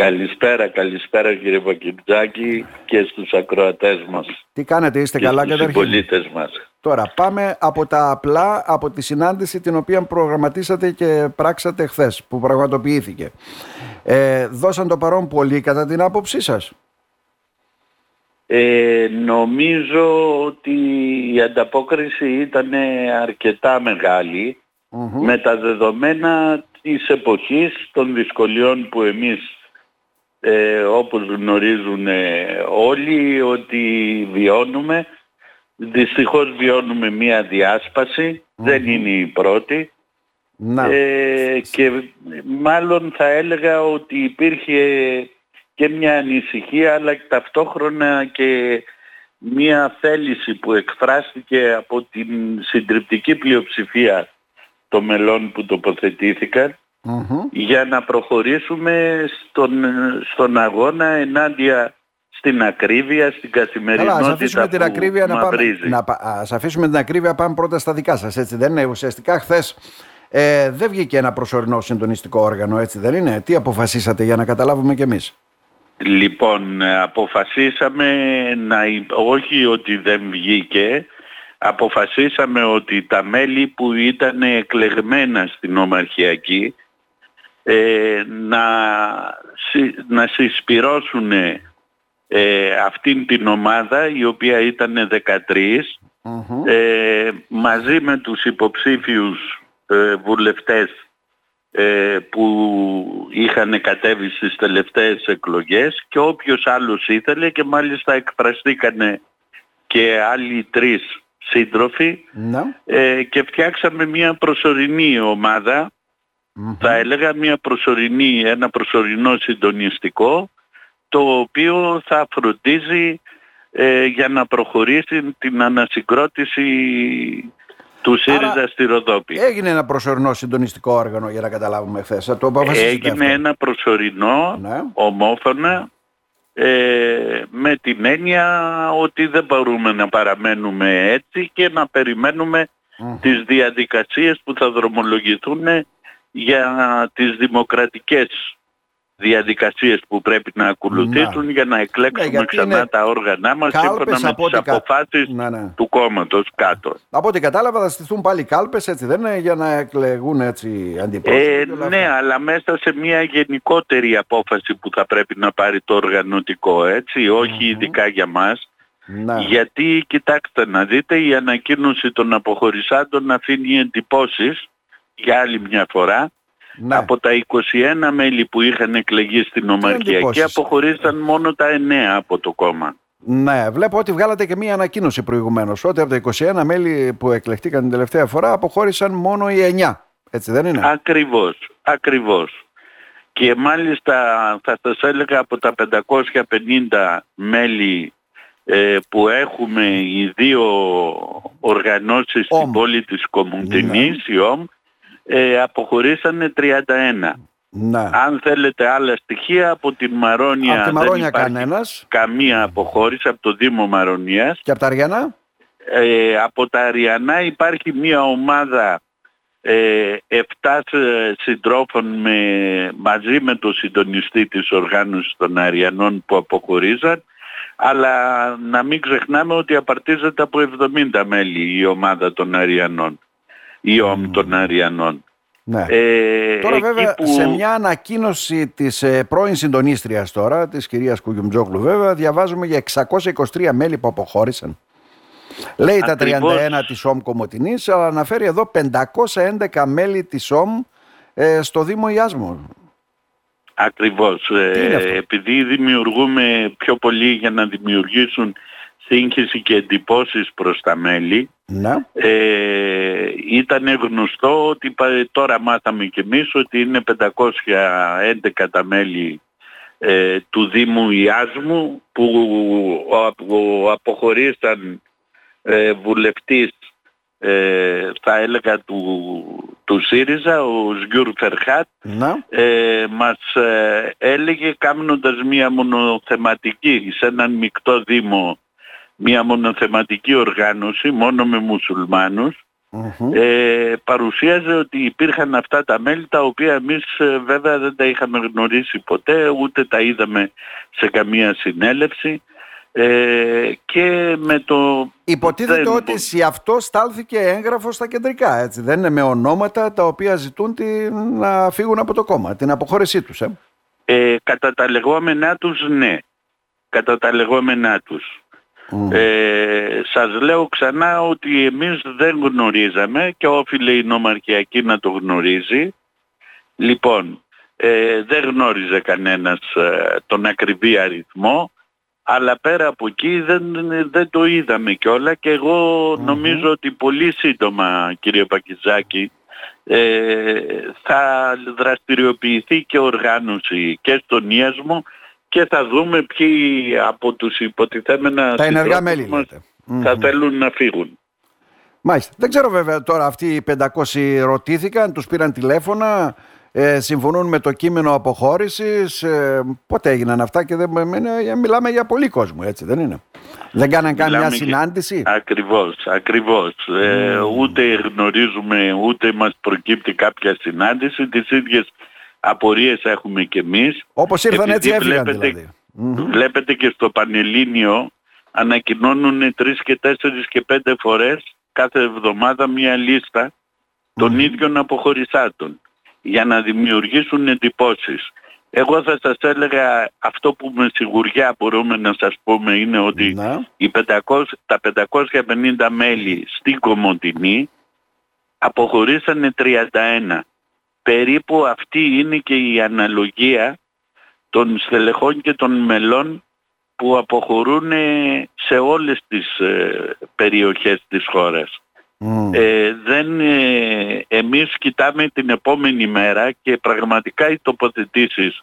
Καλησπέρα, καλησπέρα κύριε Βακιντζάκη και στους ακροατές μας. Τι κάνετε, είστε και καλά στους καταρχήν; πολίτες μας. Τώρα πάμε από τα απλά, από τη συνάντηση την οποία προγραμματίσατε και πράξατε χθες, που πραγματοποιήθηκε. Ε, δώσαν το παρόν πολύ κατά την άποψή σας; Ε, νομίζω ότι η ανταπόκριση ήταν αρκετά μεγάλη Μμμ. με τα δεδομένα της εποχής των δυσκολιών που εμείς ε, όπως γνωρίζουν ε, όλοι ότι βιώνουμε. Δυστυχώς βιώνουμε μία διάσπαση, δεν είναι η πρώτη Να. ε, και μάλλον θα έλεγα ότι υπήρχε και μια ανησυχία αλλά και ταυτόχρονα και μια θέληση που εκφράστηκε από την συντριπτική πλειοψηφία των μελών που τοποθετήθηκαν Μμμ. για να προχωρήσουμε στον, στον αγώνα ενάντια στην ακρίβεια, στην Καλά, ας καθημερινότητα αφήσουμε την που ακρίβεια να πάμε. μαυρίζει. Να, πα- ας αφήσουμε την ακρίβεια πάμε πρώτα στα δικά σας, έτσι δεν είναι; Ουσιαστικά χθες ε, δεν βγήκε ένα προσωρινό συντονιστικό όργανο, έτσι δεν είναι; Τι αποφασίσατε για να καταλάβουμε κι εμείς; Λοιπόν, ε, αποφασίσαμε να, υ- όχι ότι δεν βγήκε, αποφασίσαμε ότι τα μέλη που ήταν εκλεγμένα στην Ομαρχιακή ε, να, συ- να συσπυρώσουν ε, αυτήν την ομάδα η οποία ήταν 13 Μμμ. ε, μαζί με τους υποψήφιους ε, βουλευτές ε, που είχαν κατέβει στις τελευταίες εκλογές και όποιος άλλος ήθελε και μάλιστα εκφραστήκανε και άλλοι τρεις σύντροφοι Να. ε, και φτιάξαμε μια προσωρινή ομάδα Μμμ. θα έλεγα μια προσωρινή, ένα προσωρινό συντονιστικό το οποίο θα φροντίζει ε, για να προχωρήσει την ανασυγκρότηση του ΣΥΡΙΖΑ στη Ροδόπη. Έγινε ένα προσωρινό συντονιστικό όργανο για να καταλάβουμε χθες. Το αποφασίσατε Έγινε αυτό. ένα προσωρινό, Ναι. ομόφωνα, ε, με την έννοια ότι δεν μπορούμε να παραμένουμε έτσι και να περιμένουμε Μμμ. τις διαδικασίες που θα δρομολογηθούν για τις δημοκρατικές διαδικασίες που πρέπει να ακολουθήσουν για να εκλέξουμε Ναι, γιατί ξανά είναι τα όργανα μας κάλπες σύμφωνα με από τις ό,τι κα- αποφάσεις Ναι, ναι. του κόμματος κάτω. Από ό,τι κατάλαβα θα στηθούν πάλι κάλπες έτσι δεν είναι για να εκλεγούν έτσι αντιπρόσωποι. Ε, και όλα ναι, αυτά. αλλά μέσα σε μια γενικότερη απόφαση που θα πρέπει να πάρει το οργανωτικό, έτσι, όχι ειδικά για μας. Ναι. Γιατί, κοιτάξτε να δείτε, η ανακοίνωση των αποχωρισάντων αφήνει εντυπώσεις για άλλη μια φορά. Ναι. Από τα 21 μέλη που είχαν εκλεγεί στην Ομαρχιακή εντυπώσεις. αποχωρήσαν μόνο τα 9 από το κόμμα. Ναι, βλέπω ότι βγάλατε και μία ανακοίνωση προηγουμένως. Ότι από τα 21 μέλη που εκλεχτήκαν την τελευταία φορά αποχώρησαν μόνο οι 9. Έτσι δεν είναι; Ακριβώς, ακριβώς. Και μάλιστα θα σας έλεγα από τα 550 μέλη ε, που έχουμε οι δύο οργανώσεις Ομ. στην πόλη της Κομουντινής, η ΟΜ, ε, αποχωρήσανε 31. Ναι. Αν θέλετε άλλα στοιχεία από την Μαρόνια, από τη δεν Μαρόνια υπάρχει κανένας. καμία αποχώρηση από το Δήμο Μαρονίας. Και από τα Αριανά; Ε, από τα Αριανά υπάρχει μια ομάδα ε, 7 συντρόφων με, μαζί με το συντονιστή της οργάνωσης των Αριανών που αποχωρίζαν αλλά να μην ξεχνάμε ότι απαρτίζεται από 70 μέλη η ομάδα των Αριανών η ΟΜ των Αριανών. Ναι. Ε, Τώρα εκεί βέβαια που- σε μια ανακοίνωση της ε, πρώην συντονίστριας τώρα, της κυρίας Κουγιουμτζόγλου βέβαια, διαβάζουμε για 623 μέλη που αποχώρησαν. Λέει τα Ακριβώς. 31 της ΟΜ Κομωτινής, αλλά αναφέρει εδώ 511 μέλη της ΟΜ ε, στο Δήμο Ιάσμου. Ακριβώς. Τι είναι Ε, αυτό; επειδή δημιουργούμε πιο πολύ για να δημιουργήσουν σύγχυση και εντυπώσεις προς τα μέλη, Ναι. ε, ήταν γνωστό ότι πα- τώρα μάθαμε κι εμείς ότι είναι 511 τα μέλη ε, του Δήμου Ιάσμου που απο- αποχωρήσαν ε, βουλευτής ε, θα έλεγα του, του ΣΥΡΙΖΑ, ο Σγιούρ Φερχάτ Ναι. ε, μας ε, έλεγε κάνοντας μία μονοθεματική σε έναν μεικτό δήμο μία μονοθεματική οργάνωση μόνο με μουσουλμάνους ε, παρουσίαζε ότι υπήρχαν αυτά τα μέλη τα οποία εμείς ε, βέβαια δεν τα είχαμε γνωρίσει ποτέ ούτε τα είδαμε σε καμία συνέλευση ε, και με το... Υποτίθεται ότι σε αυτό στάλθηκε έγγραφο στα κεντρικά, έτσι. Δεν είναι με ονόματα τα οποία ζητούν την, να φύγουν από το κόμμα, την αποχώρησή τους. Ε. Ε, κατά τα λεγόμενά τους, ναι. Κατά τα λεγόμενά τους. Ε, σας λέω ξανά ότι εμείς δεν γνωρίζαμε και όφιλε η νομαρχιακή να το γνωρίζει. Λοιπόν, ε, δεν γνώριζε κανένας ε, τον ακριβή αριθμό αλλά πέρα από εκεί δεν, δεν το είδαμε κιόλα και εγω νομίζω ότι πολύ σύντομα κύριε Πακιζάκη ε, θα δραστηριοποιηθεί και οργάνωση και στον Ιασμό και θα δούμε ποιοι από τους υποτιθέμενα τα ενεργά μέλη μας θα θέλουν να φύγουν. Μάλιστα. Δεν ξέρω βέβαια τώρα αυτοί οι 500 ρωτήθηκαν, τους πήραν τηλέφωνα, ε, συμφωνούν με το κείμενο αποχώρησης. Ε, πότε έγιναν αυτά και δεν, μιλάμε για πολύ κόσμο, έτσι δεν είναι; Δεν κάναν καν μια συνάντηση; Ακριβώς, ακριβώς. Ε, ούτε γνωρίζουμε, ούτε μας προκύπτει κάποια συνάντηση. Τις ίδιες απορίες έχουμε κι εμείς. Όπως ήρθαν έτσι έφυγαν δηλαδή. Βλέπετε και στο Πανελλήνιο ανακοινώνουν τρεις και τέσσερις και πέντε φορές κάθε εβδομάδα μια λίστα των ίδιων αποχωρισάτων για να δημιουργήσουν εντυπώσεις. Εγώ θα σας έλεγα αυτό που με σιγουριά μπορούμε να σας πούμε είναι ότι ναι. οι 500, τα 550 μέλη στην Κομωτινή αποχωρήσανε 31. Περίπου αυτή είναι και η αναλογία των στελεχών και των μελών που αποχωρούν σε όλες τις ε, περιοχές της χώρας. Ε, δεν, ε, εμείς κοιτάμε την επόμενη μέρα και πραγματικά οι τοποθετήσεις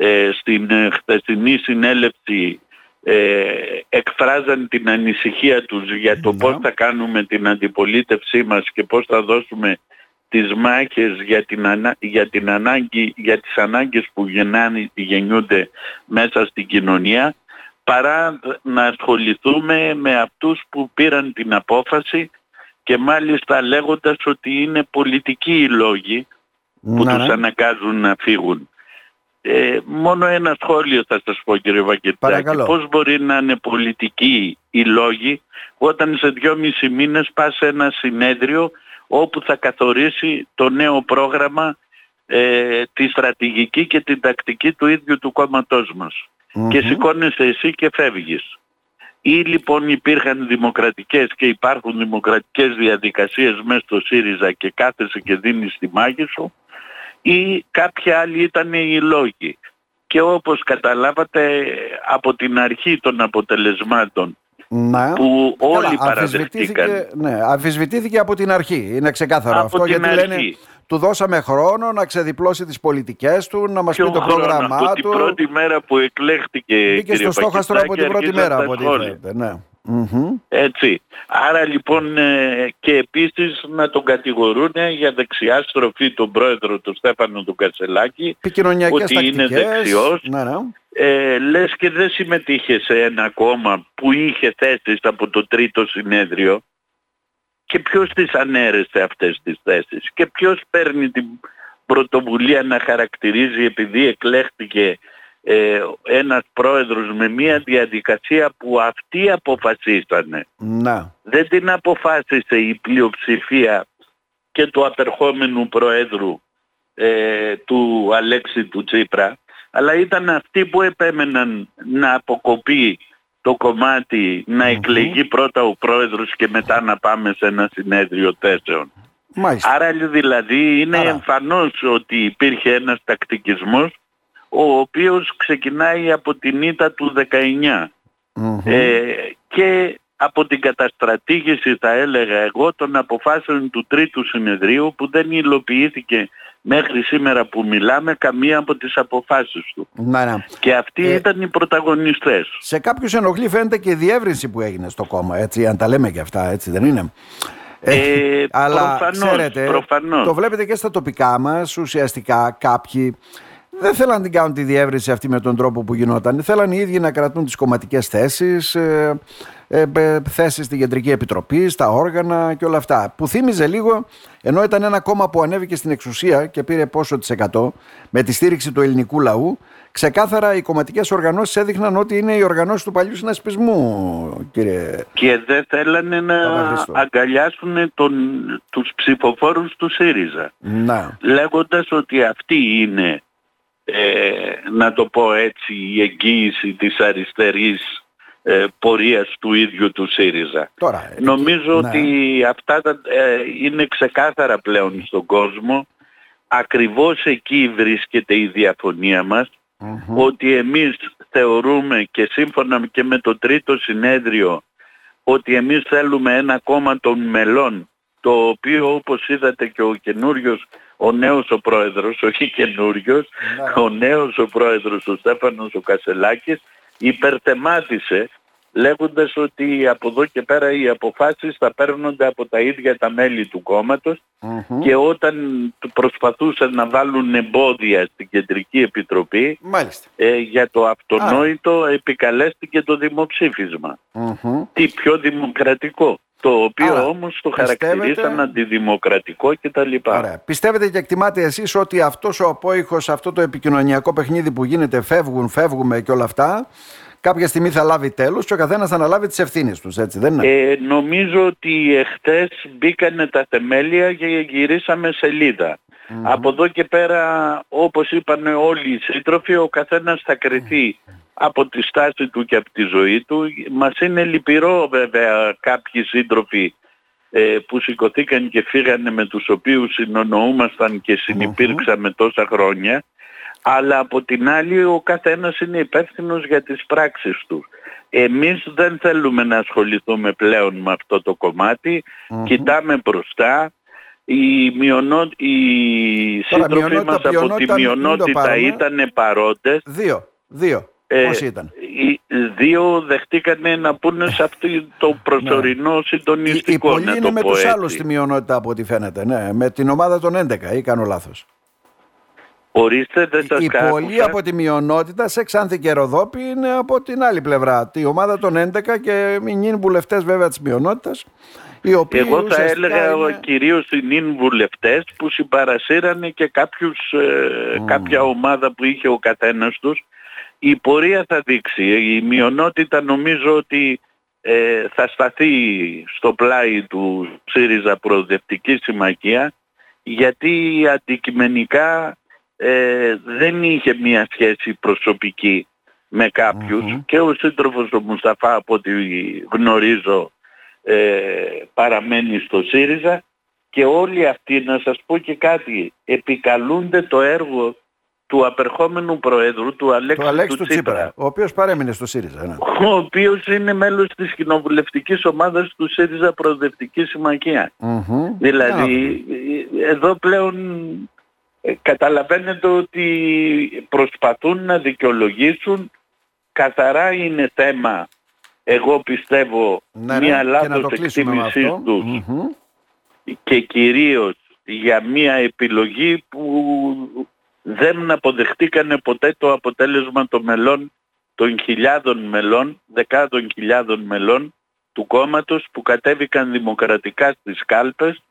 ε, στην ε, χθεσινή συνέλευση ε, εκφράζαν την ανησυχία τους για το πώς θα κάνουμε την αντιπολίτευσή μας και πώς θα δώσουμε τις μάχες για την, για την ανάγκη, για τις ανάγκες που γεννάνε, γεννιούνται μέσα στην κοινωνία παρά να ασχοληθούμε με αυτούς που πήραν την απόφαση και μάλιστα λέγοντας ότι είναι πολιτικοί οι λόγοι που να, τους ναι. αναγκάζουν να φύγουν. Ε, μόνο ένα σχόλιο θα σας πω κύριε Βαγγελτάκη. Πώς μπορεί να είναι πολιτικοί οι λόγοι όταν σε δυόμισι μήνες πας σε ένα συνέδριο όπου θα καθορίσει το νέο πρόγραμμα, ε, τη στρατηγική και την τακτική του ίδιου του κόμματός μας. Και σηκώνεσαι εσύ και φεύγεις. Ή λοιπόν υπήρχαν δημοκρατικές και υπάρχουν δημοκρατικές διαδικασίες μέσα στο ΣΥΡΙΖΑ και κάθεσαι και δίνεις τη μάχη σου ή κάποιοι άλλοι ήταν οι λόγοι. Και όπως καταλάβατε από την αρχή των αποτελεσμάτων ναι. που όλοι παραδεχτήκαν. Ναι, αμφισβητήθηκε από την αρχή. Είναι ξεκάθαρο αυτό γιατί λένε του δώσαμε χρόνο να ξεδιπλώσει τις πολιτικές του, να μας πει το πρόγραμμά από του. την πρώτη μέρα που εκλέχτηκε Μπήκε στο στόχαστρο από την πρώτη μέρα από ό,τι ναι. Έτσι. Άρα λοιπόν ε, και επίσης να τον κατηγορούν για δεξιά στροφή τον πρόεδρο του Στέφανο του Κατσελάκη ότι είναι δεξιός. Ναι, ναι. Ε, λες και δεν συμμετείχε σε ένα κόμμα που είχε θέσεις από το τρίτο συνέδριο και ποιος τις ανέρεσε αυτές τις θέσεις και ποιος παίρνει την πρωτοβουλία να χαρακτηρίζει επειδή εκλέχτηκε ε, ένας πρόεδρος με μια διαδικασία που αυτοί αποφασίσανε. Να. Δεν την αποφάσισε η πλειοψηφία και του απερχόμενου πρόεδρου ε, του Αλέξη του Τσίπρα αλλά ήταν αυτοί που επέμεναν να αποκοπεί το κομμάτι να εκλεγεί πρώτα ο πρόεδρος και μετά να πάμε σε ένα συνέδριο θέσεων. Άρα δηλαδή είναι Άρα. εμφανώς ότι υπήρχε ένας τακτικισμός ο οποίος ξεκινάει από την ήττα του 19 ε, και από την καταστρατήγηση θα έλεγα εγώ των αποφάσεων του τρίτου συνεδρίου που δεν υλοποιήθηκε μέχρι σήμερα που μιλάμε καμία από τις αποφάσεις του. Να, ναι. Και αυτοί ε, ήταν οι πρωταγωνιστές. Σε κάποιους ενοχλεί φαίνεται και η διεύρυνση που έγινε στο κόμμα, έτσι, αν τα λέμε και αυτά, έτσι δεν είναι; Ε, ε αλλά προφανώς, ξέρετε, το βλέπετε και στα τοπικά μας, ουσιαστικά κάποιοι δεν θέλαν να την κάνουν τη διεύρυνση αυτή με τον τρόπο που γινόταν. Θέλαν οι ίδιοι να κρατούν τις κομματικές θέσεις, ε, ε, ε, θέσεις στην Κεντρική Επιτροπή, στα όργανα και όλα αυτά. Που θύμιζε λίγο, ενώ ήταν ένα κόμμα που ανέβηκε στην εξουσία και πήρε πόσο της εκατό, με τη στήριξη του ελληνικού λαού, ξεκάθαρα οι κομματικές οργανώσεις έδειχναν ότι είναι οι οργανώσεις του παλιού συνασπισμού, κύριε. Και δεν θέλανε να αγκαλιάσουν τον, τους ψηφοφόρους του ΣΥΡΙΖΑ. Να. Λέγοντας ότι αυτή είναι, ε, να το πω έτσι, η εγγύηση της αριστερής ε, πορείας του ίδιου του ΣΥΡΙΖΑ. Τώρα, Νομίζω ναι. ότι αυτά ε, είναι ξεκάθαρα πλέον στον κόσμο. Ακριβώς εκεί βρίσκεται η διαφωνία μας ότι εμείς θεωρούμε και σύμφωνα και με το τρίτο συνέδριο ότι εμείς θέλουμε ένα κόμμα των μελών το οποίο όπως είδατε και ο καινούριος, ο νέος ο πρόεδρος, όχι καινούριος, ναι. ο νέος ο πρόεδρος ο Στέφανος ο Κασελάκης υπερθεμάτισε λέγοντας ότι από εδώ και πέρα οι αποφάσεις θα παίρνονται από τα ίδια τα μέλη του κομματος και όταν προσπαθούσαν να βάλουν εμπόδια στην Κεντρική Επιτροπή ε, για το αυτονόητο επικαλέστηκε το δημοψήφισμα. Τι πιο δημοκρατικό; Το οποίο Άρα, όμως το χαρακτηρίσαν αντιδημοκρατικό κτλ. Άρα, πιστεύετε και εκτιμάτε εσείς ότι αυτός ο απόϊχος, αυτό το επικοινωνιακό παιχνίδι που γίνεται φεύγουν, φεύγουμε και όλα αυτά κάποια στιγμή θα λάβει τέλος και ο καθένας θα αναλάβει τις ευθύνες τους, έτσι δεν είναι; Ε, νομίζω ότι εχθές μπήκανε τα θεμέλια και γυρίσαμε Από εδώ και πέρα, όπως είπαν όλοι οι σύντροφοι, ο καθένας θα κριθεί από τη στάση του και από τη ζωή του. Μας είναι λυπηρό βέβαια κάποιοι σύντροφοι ε, που σηκωθήκαν και φύγανε με τους οποίους συνονοούμασταν και συνυπήρξαμε τόσα χρόνια. Αλλά από την άλλη ο καθένας είναι υπεύθυνος για τις πράξεις του. Εμείς δεν θέλουμε να ασχοληθούμε πλέον με αυτό το κομματι κοιτάμε μπροστά, οι, μειονό... οι σύντροφοι μας από τη μειονότητα ήταν παρόντες. Δύο, δύο. Ε, Πώς ήταν; Οι δύο δεχτήκανε να πούνε σε αυτό το προσωρινό ναι. συντονιστικό. Οι, οι είναι με τους άλλους στη μειονότητα από ό,τι φαίνεται. Ναι, με την ομάδα των 11 ή κάνω λάθος. Ορίστε, δεν σας Οι πολλοί από τη μειονότητα σε Ξάνθη και Ροδόπη είναι από την άλλη πλευρά. Τη ομάδα των 11 και οι νυν βουλευτές βέβαια της μειονότητας. Οι οποίοι Εγώ θα έλεγα είναι... κυρίως οι νυν βουλευτές που συμπαρασύρανε και κάποιους, ε, κάποια ομάδα που είχε ο καθένας τους. Η πορεία θα δείξει. Η μειονότητα νομίζω ότι ε, θα σταθεί στο πλάι του ΣΥΡΙΖΑ Προοδευτική Συμμαχία γιατί αντικειμενικά ε, δεν είχε μια σχέση προσωπική με καποιους και ο σύντροφος του Μουσταφά από ό,τι γνωρίζω ε, παραμένει στο ΣΥΡΙΖΑ και όλοι αυτοί να σας πω και κάτι επικαλούνται το έργο του απερχόμενου Προέδρου του Αλέξη, του, Τσίπρα, ο οποίος παρέμεινε στο ΣΥΡΙΖΑ. Ναι. Ο οποίος είναι μέλος της κοινοβουλευτικής ομάδας του ΣΥΡΙΖΑ Προοδευτική Δηλαδή εδώ πλέον ε, καταλαβαίνετε ότι προσπαθούν να δικαιολογήσουν καθαρά είναι θέμα εγώ πιστεύω ναι, μια λάθος εκτίμησής τους και κυρίως για μια επιλογή που δεν αποδεχτήκανε ποτέ το αποτέλεσμα των μελών των χιλιάδων μελών, δεκάδων χιλιάδων μελών του κόμματος που κατέβηκαν δημοκρατικά στις κάλπες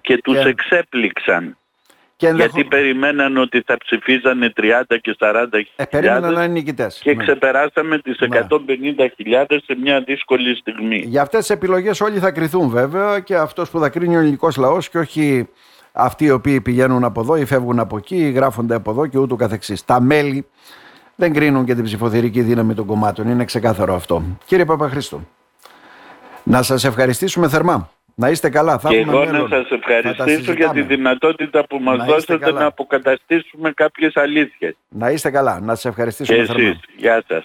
και τους εξέπληξαν. Και Γιατί περιμέναν ότι θα ψηφίζανε 30 και 40 ε, περίμεναν να είναι νικητές. Και ναι. ξεπεράσαμε τις 150.000 σε μια δύσκολη στιγμή. Για αυτές τις επιλογές όλοι θα κριθούν βέβαια και αυτός που θα κρίνει ο ελληνικός λαός και όχι αυτοί οι οποίοι πηγαίνουν από εδώ ή φεύγουν από εκεί ή γράφονται από εδώ και ούτω καθεξής. Τα μέλη δεν κρίνουν και την ψηφοθερική δύναμη των κομμάτων. Είναι ξεκάθαρο αυτό. Κύριε Παπαχρήστο, να σας ευχαριστήσουμε θερμά. Να είστε καλά. Θα και εγώ να σας ευχαριστήσω για τη δυνατότητα που μας δώσατε να αποκαταστήσουμε κάποιες αλήθειες. Να είστε καλά. Να σας ευχαριστήσουμε και εσείς. Γεια σας.